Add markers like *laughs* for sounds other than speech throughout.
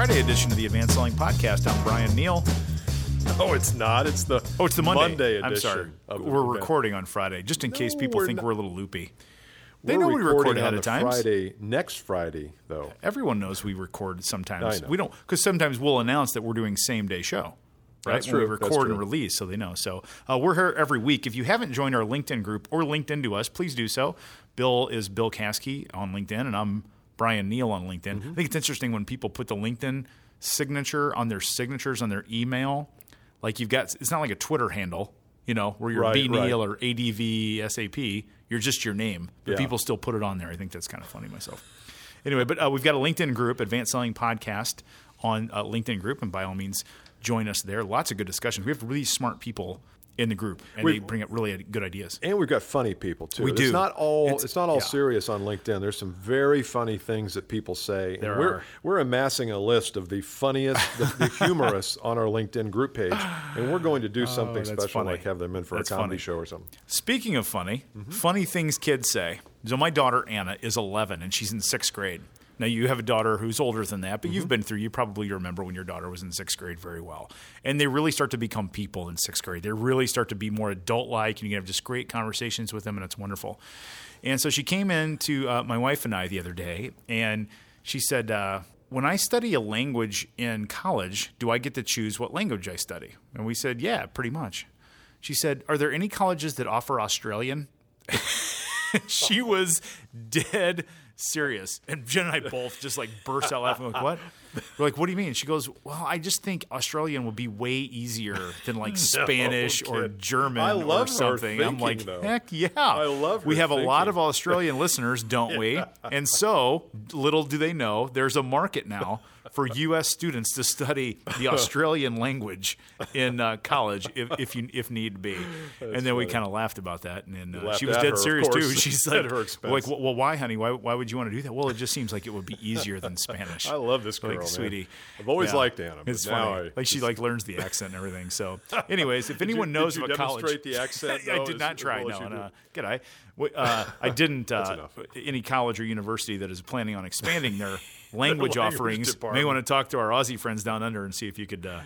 Friday edition of the Advanced Selling Podcast. I'm Bryan Neale. Oh, it's not. It's the Oh, it's the Monday. edition. I'm sorry. We're event. recording on Friday, just in case people we're think not. we're a little loopy. They We're know we record ahead on of time. Friday, next Friday, though. Everyone knows we record sometimes. We don't because sometimes we'll announce that we're doing same day show. Right? That's When We true. That's record and release, so they know. So uh, we're here every week. If you haven't joined our LinkedIn group or linked into us, please do so. Bill is Bill Caskey on LinkedIn, and I'm Bryan Neale on LinkedIn. Mm-hmm. I think it's interesting when people put the LinkedIn signature on their signatures on their email. Like you've got, it's not like a Twitter handle, you know, where you're Right, B Neale right. or ADV SAP. You're just your name, but Yeah. people still put it on there. I think that's kind of funny myself. Anyway, but uh, we've got a LinkedIn group, Advanced Selling Podcast, on uh, LinkedIn group, and by all means, join us there. Lots of good discussions. We have really smart people in the group, and We- they bring up really good ideas. And we've got funny people too. We It's do. not all. It's- It's, not all yeah. serious on LinkedIn. There's some very funny things that people say. and There we're are. we're amassing a list of the funniest, the, the *laughs* humorous on our LinkedIn group page, and we're going to do something Oh, special, funny. like have them in for That's a comedy funny. show or something. Speaking of funny, Mm-hmm. funny things kids say. So my daughter Anna is 11 and she's in sixth grade. Now you have a daughter who's older than that, but you've Mm-hmm. been through. You probably remember when your daughter was in sixth grade very well. And they really start to become people in sixth grade. They really start to be more adult-like, and you can have just great conversations with them, and it's wonderful. And so she came in to uh, my wife and I the other day, and she said, uh, "When I study a language in college, do I get to choose what language I study?" And we said, "Yeah, pretty much." She said, "Are there any colleges that offer Australian?" *laughs* she was dead serious. And Jen and I both just like burst out laughing. Like, what? We're like, what do you mean? She goes, well, I just think Australian would be way easier than like *laughs* Spanish or. German I or love her something. I'm like, though. heck yeah. I love We have a lot of Australian listeners, don't we? *laughs* And so, little do they know, there's a market now for U.S. students to study the *laughs* Australian language in uh, college if, if you if need be. *laughs* and then we kind of laughed about that, and, then, uh, she was dead her, serious too. course, *laughs* She's like, her expense. like, well, why, honey? Why, why would you want to do that? Well, it just seems like it would be easier than Spanish. I love this girl, like, sweetie. I've always Yeah. liked Anna, It's funny. I like she like learns the accent and everything. So, anyways, if anyone knows you of a college, the accent, I though, did not try. No, no. Good I. Uh, I didn't. Uh, any college or university that is planning on expanding their *laughs* language, language offerings may want to talk to our Aussie friends down under and see if you could uh,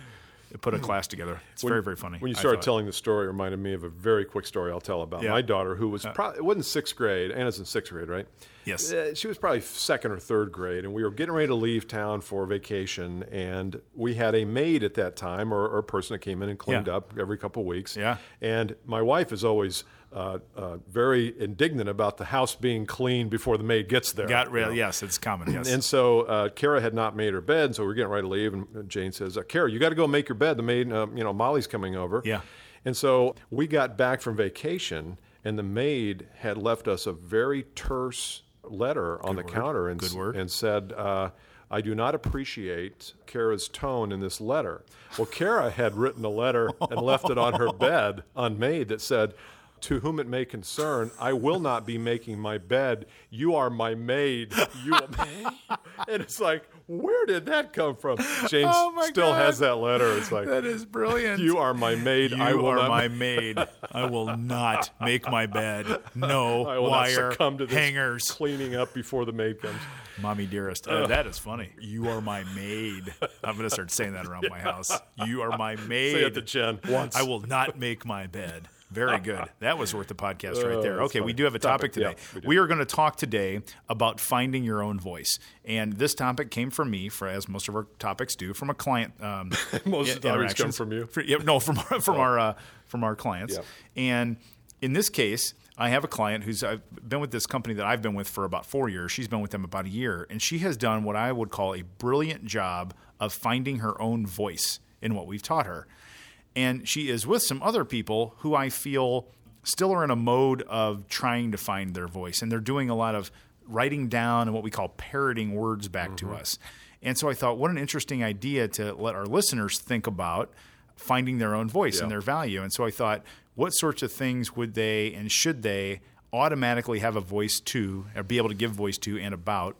put a class together. It's very very funny. When you started telling the story, it reminded me of a very quick story I'll tell about Yeah. my daughter, who was probably it wasn't sixth grade. Anna's in sixth grade, right? Yes. Uh, she was probably second or third grade, and we were getting ready to leave town for vacation, and we had a maid at that time, or, or a person that came in and cleaned Yeah. up every couple of weeks. Yeah. And my wife is always. Uh, uh, very indignant about the house being clean before the maid gets there. got you know. Yes, it's common. Yes. And so uh, Kara had not made her bed, so we are getting ready to leave. And Jane says, uh, "Kara, you got to go make your bed. The maid, uh, you know, Molly's coming over." Yeah. And so we got back from vacation, and the maid had left us a very terse letter on the word. counter and Good and said. Uh, I do not appreciate Kara's tone in this letter. Well, Kara had written a letter and left it on her *laughs* bed unmade that said, To whom it may concern, I will not be making my bed. You are my maid. You *laughs* *laughs* and it's like, where did that come from? James Oh still God. has that letter. It's like, that is brilliant. you are my maid. You I will are not my maid. I will not make my bed. No *laughs* I will wire succumb to this hangers. cleaning up before the maid comes. *sighs* Mommy dearest. Uh, that is funny. You are my maid. I'm going to start saying that around my house. You are my maid. Say it to Jen once. I will not make my bed. Very good. That was worth the podcast right there. Oh, Okay, we do have a topic, Topic, today. yeah, we we are going to talk today about finding your own voice. And this topic came from me, for as most of our topics do, from a client. Um, *laughs* Most of the topics come from you. For- yeah, no, from our, *laughs* from our uh, from our clients. Yeah. And in this case, I have a client who's I've been with this company that I've been with for about four years. She's been with them about a year, and she has done what I would call a brilliant job of finding her own voice in what we've taught her. And she is with some other people who I feel still are in a mode of trying to find their voice, and they're doing a lot of writing down and what we call parroting words back to us. And so I thought, what an interesting idea to let our listeners think about finding their own voice and their value. And so I thought, what sorts of things would they and should they automatically have a voice to, or be able to give voice to and about,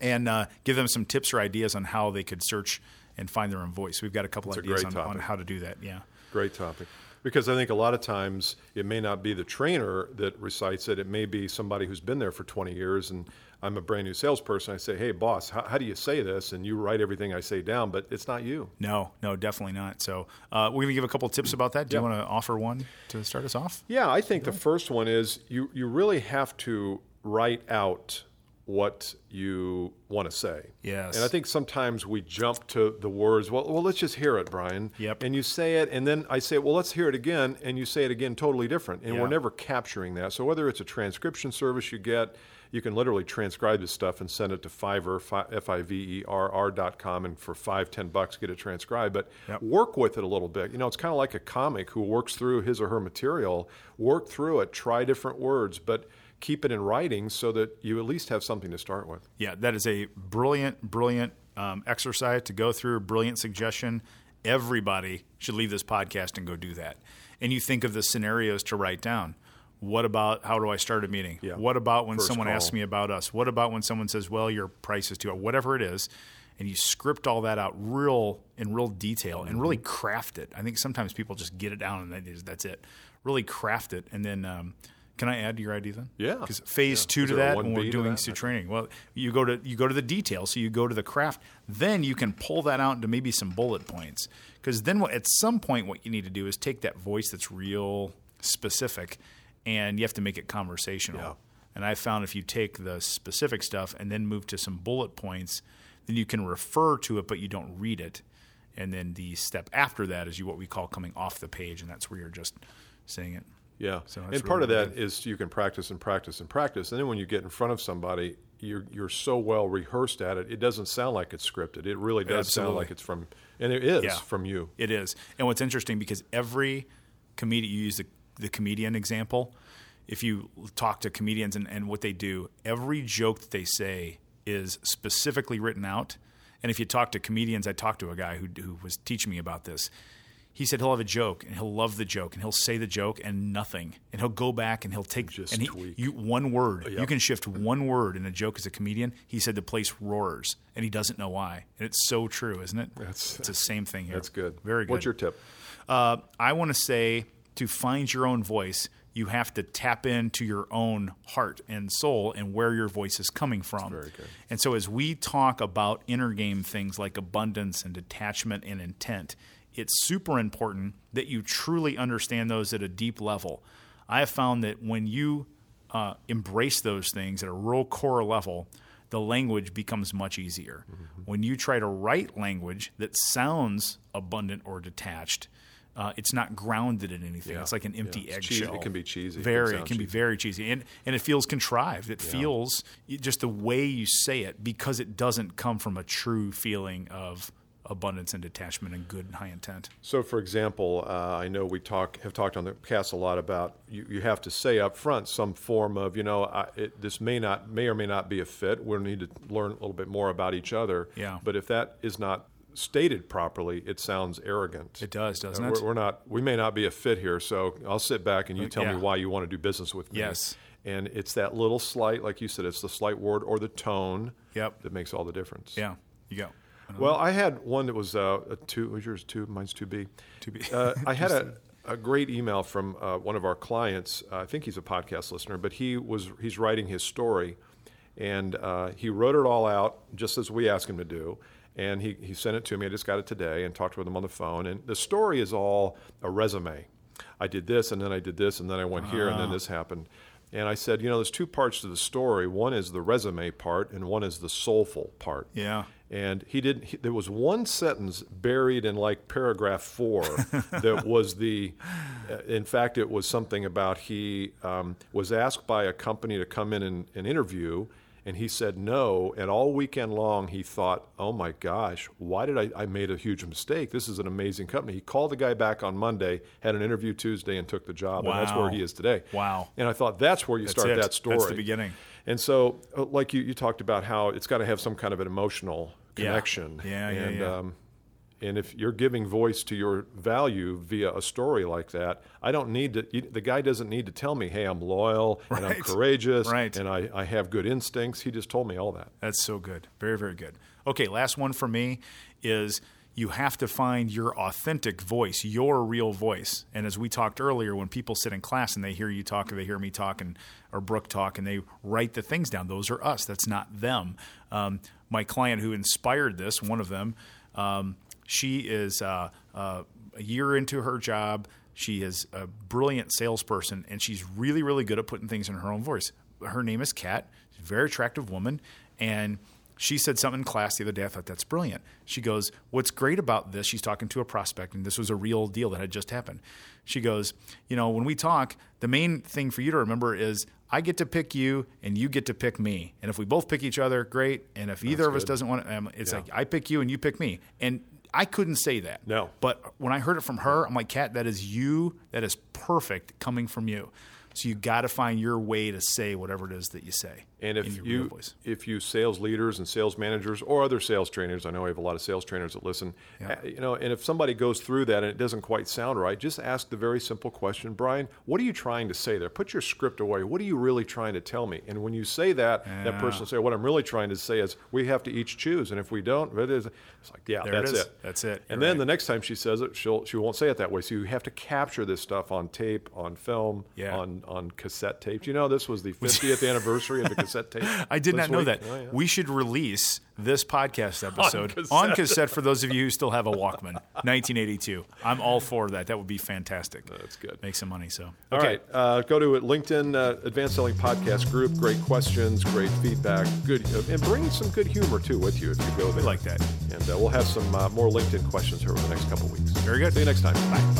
and uh, give them some tips or ideas on how they could search and find their own voice. We've got a couple That's ideas great on, on how to do that. Yeah. Great topic. Because I think a lot of times it may not be the trainer that recites it. It may be somebody who's been there for 20 years and I'm a brand new salesperson. I say, hey, boss, how, how do you say this? And you write everything I say down, but it's not you. No, no, definitely not. So uh, we're going to give a couple tips about that. Do you want to offer one to start us off? Yeah, I think the first one is you, you really have to write out what you want to say. Yes. And I think sometimes we jump to the words, well, well, let's just hear it, Bryan. Yep. And you say it, and then I say, well, let's hear it again, and you say it again totally different. And Yeah. we're never capturing that. So whether it's a transcription service you get, you can literally transcribe this stuff and send it to Fiverr, F I V E R R dot com, and for five, ten bucks, get it transcribed. But Yep. work with it a little bit. You know, it's kind of like a comic who works through his or her material, work through it, try different words, but keep it in writing so that you at least have something to start with. Yeah, that is a brilliant, brilliant um, exercise to go through. Brilliant suggestion. Everybody should leave this podcast and go do that. And you think of the scenarios to write down. What about how do I start a meeting? Yeah. What about when First someone call. asks me about us? What about when someone says, "Well, your price is too high," whatever it is, and you script all that out real in real detail and really Mm-hmm. craft it. I think sometimes people just get it down and that's it. Really craft it, and then um, can I add to your idea then? Yeah. Because phase Yeah. two Is to that, when we're doing suit training. Well, you go to you go to the detail, so you go to the craft. Then you can pull that out into maybe some bullet points. Because then, what, at some point, what you need to do is take that voice that's real specific, and you have to make it conversational. Yeah. And I found if you take the specific stuff and then move to some bullet points, then you can refer to it, but you don't read it. And then the step after that is you what we call coming off the page, and that's where you're just saying it. Yeah. So and part really of that is you can practice and practice and practice. And then when you get in front of somebody, you're, you're so well rehearsed at it, it doesn't sound like it's scripted. It really does sound like it's from, and it is Yeah. from you. It is. And what's interesting because every comedian, you use the, the comedian example, if you talk to comedians and, and what they do, every joke that they say is specifically written out. And if you talk to comedians, I talked to a guy who, who was teaching me about this. He said he'll have a joke and he'll love the joke and he'll say the joke and nothing. And he'll go back and he'll take Just and he, tweak. you one word. You can shift one word in a joke as a comedian. He said the place roars and he doesn't know why. And it's so true, isn't it? That's- it's the same thing here. That's good. Very good. What's your tip? Uh, I want to say to find your own voice, you have to tap into your own heart and soul and where your voice is coming from. very good. And so, as we talk about inner game things like abundance and detachment and intent, it's super important that you truly understand those at a deep level. I have found that when you uh, embrace those things at a real core level, the language becomes much easier. Mm-hmm. When you try to write language that sounds abundant or detached, uh, it's not grounded in anything. Yeah. It's like an empty Yeah. Eggshell. It can be cheesy. It Very. It sound can be very cheesy, and and it feels contrived. It feels just the way you say it because it doesn't come from a true feeling of abundance and detachment and good and high intent. So, for example, uh, I know we talk have talked on the cast a lot about you, you have to say up front some form of you know I, it, this may not may or may not be a fit. We'll need to learn a little bit more about each other. Yeah. But if that is not stated properly, it sounds arrogant. It does, doesn't Uh, it? We're, we're not. We may not be a fit here. So I'll sit back and you tell yeah. me why you want to do business with me. Yes. And it's that little slight, like you said, it's the slight word or the tone. Yep. That makes all the difference. Yeah, you go. Well, I had one that was uh, a two. Was yours two? Mine's two B. Two B. Uh, *laughs* I had a, a great email from uh, one of our clients. Uh, I think he's a podcast listener, but he was he's writing his story, and uh, he wrote it all out just as we asked him to do. And he, he sent it to me. I just got it today and talked with him on the phone. And the story is all a resume. I did this, and then I did this, and then I went here, and then this happened. And I said, you know, there's two parts to the story. One is the resume part, and one is the soulful part. Yeah. And he did. He, there was one sentence buried in like paragraph four *laughs* that was the. uh, In fact, it was something about he um, was asked by a company to come in and, and interview, and he said no. And all weekend long, he thought, "Oh my gosh, why did I? I made a huge mistake. This is an amazing company." He called the guy back on Monday, had an interview Tuesday, and took the job. And that's where he is today. Wow. And I thought that's where you That's start it. that story. That's the beginning. And so, uh, like you, you talked about how it's got to have some kind of an emotional. Connection. Yeah, yeah, and, yeah. Um, and if you're giving voice to your value via a story like that, I don't need to. you- The guy doesn't need to tell me, "Hey, I'm loyal *laughs* and I'm courageous Right. and I, I have good instincts." He just told me all that. That's so good. Very, very good. Okay, last one for me is you have to find your authentic voice, your real voice. And as we talked earlier, when people sit in class and they hear you talk or they hear me talk and or Brooke talk and they write the things down, those are us. That's not them. Um, my client who inspired this, one of them, um, she is uh, uh, a year into her job. She is a brilliant salesperson, and she's really, really good at putting things in her own voice. Her name is Kat. Very attractive woman, and she said something in class the other day. I thought that's brilliant. She goes, What's great about this? She's talking to a prospect, and this was a real deal that had just happened. She goes, You know, when we talk, the main thing for you to remember is I get to pick you, and you get to pick me. And if we both pick each other, great. And if either of us doesn't want to, um, it's Yeah. like I pick you and you pick me. And I couldn't say that. No. But when I heard it from her, I'm like, Kat, that is you. That is perfect coming from you. So you got to find your way to say whatever it is that you say. And if your you voice. if you sales leaders and sales managers or other sales trainers, I know we have a lot of sales trainers that listen. Yeah. uh, You know, and if somebody goes through that and it doesn't quite sound right, just ask the very simple question, Brian, what are you trying to say there? Put your script away. What are you really trying to tell me? And when you say that, that person will say, "What I'm really trying to say is we have to each choose, and if we don't, it is." It's like, yeah, There that's is. it. That's it. And You're then right. the next time she says it, she'll she won't say it that way. So you have to capture this stuff on tape, on film, Yeah. on on cassette tape. Do you know this was the *laughs* 50th anniversary of the cassette tape? *laughs* I did not know week? that. Oh, yeah. We should release this podcast *laughs* episode cassette. on cassette. for those of you who still have a Walkman, 1982. I'm all for that. That would be fantastic. That's good. Make some money. So, All okay. right, uh, go to LinkedIn uh, Advanced Selling Podcast group. Great questions, great feedback, good, uh, and bring some good humor too with you if you go there. like that. And uh, we'll have some uh, more LinkedIn questions here over the next couple weeks. Very good. See you next time. Bye.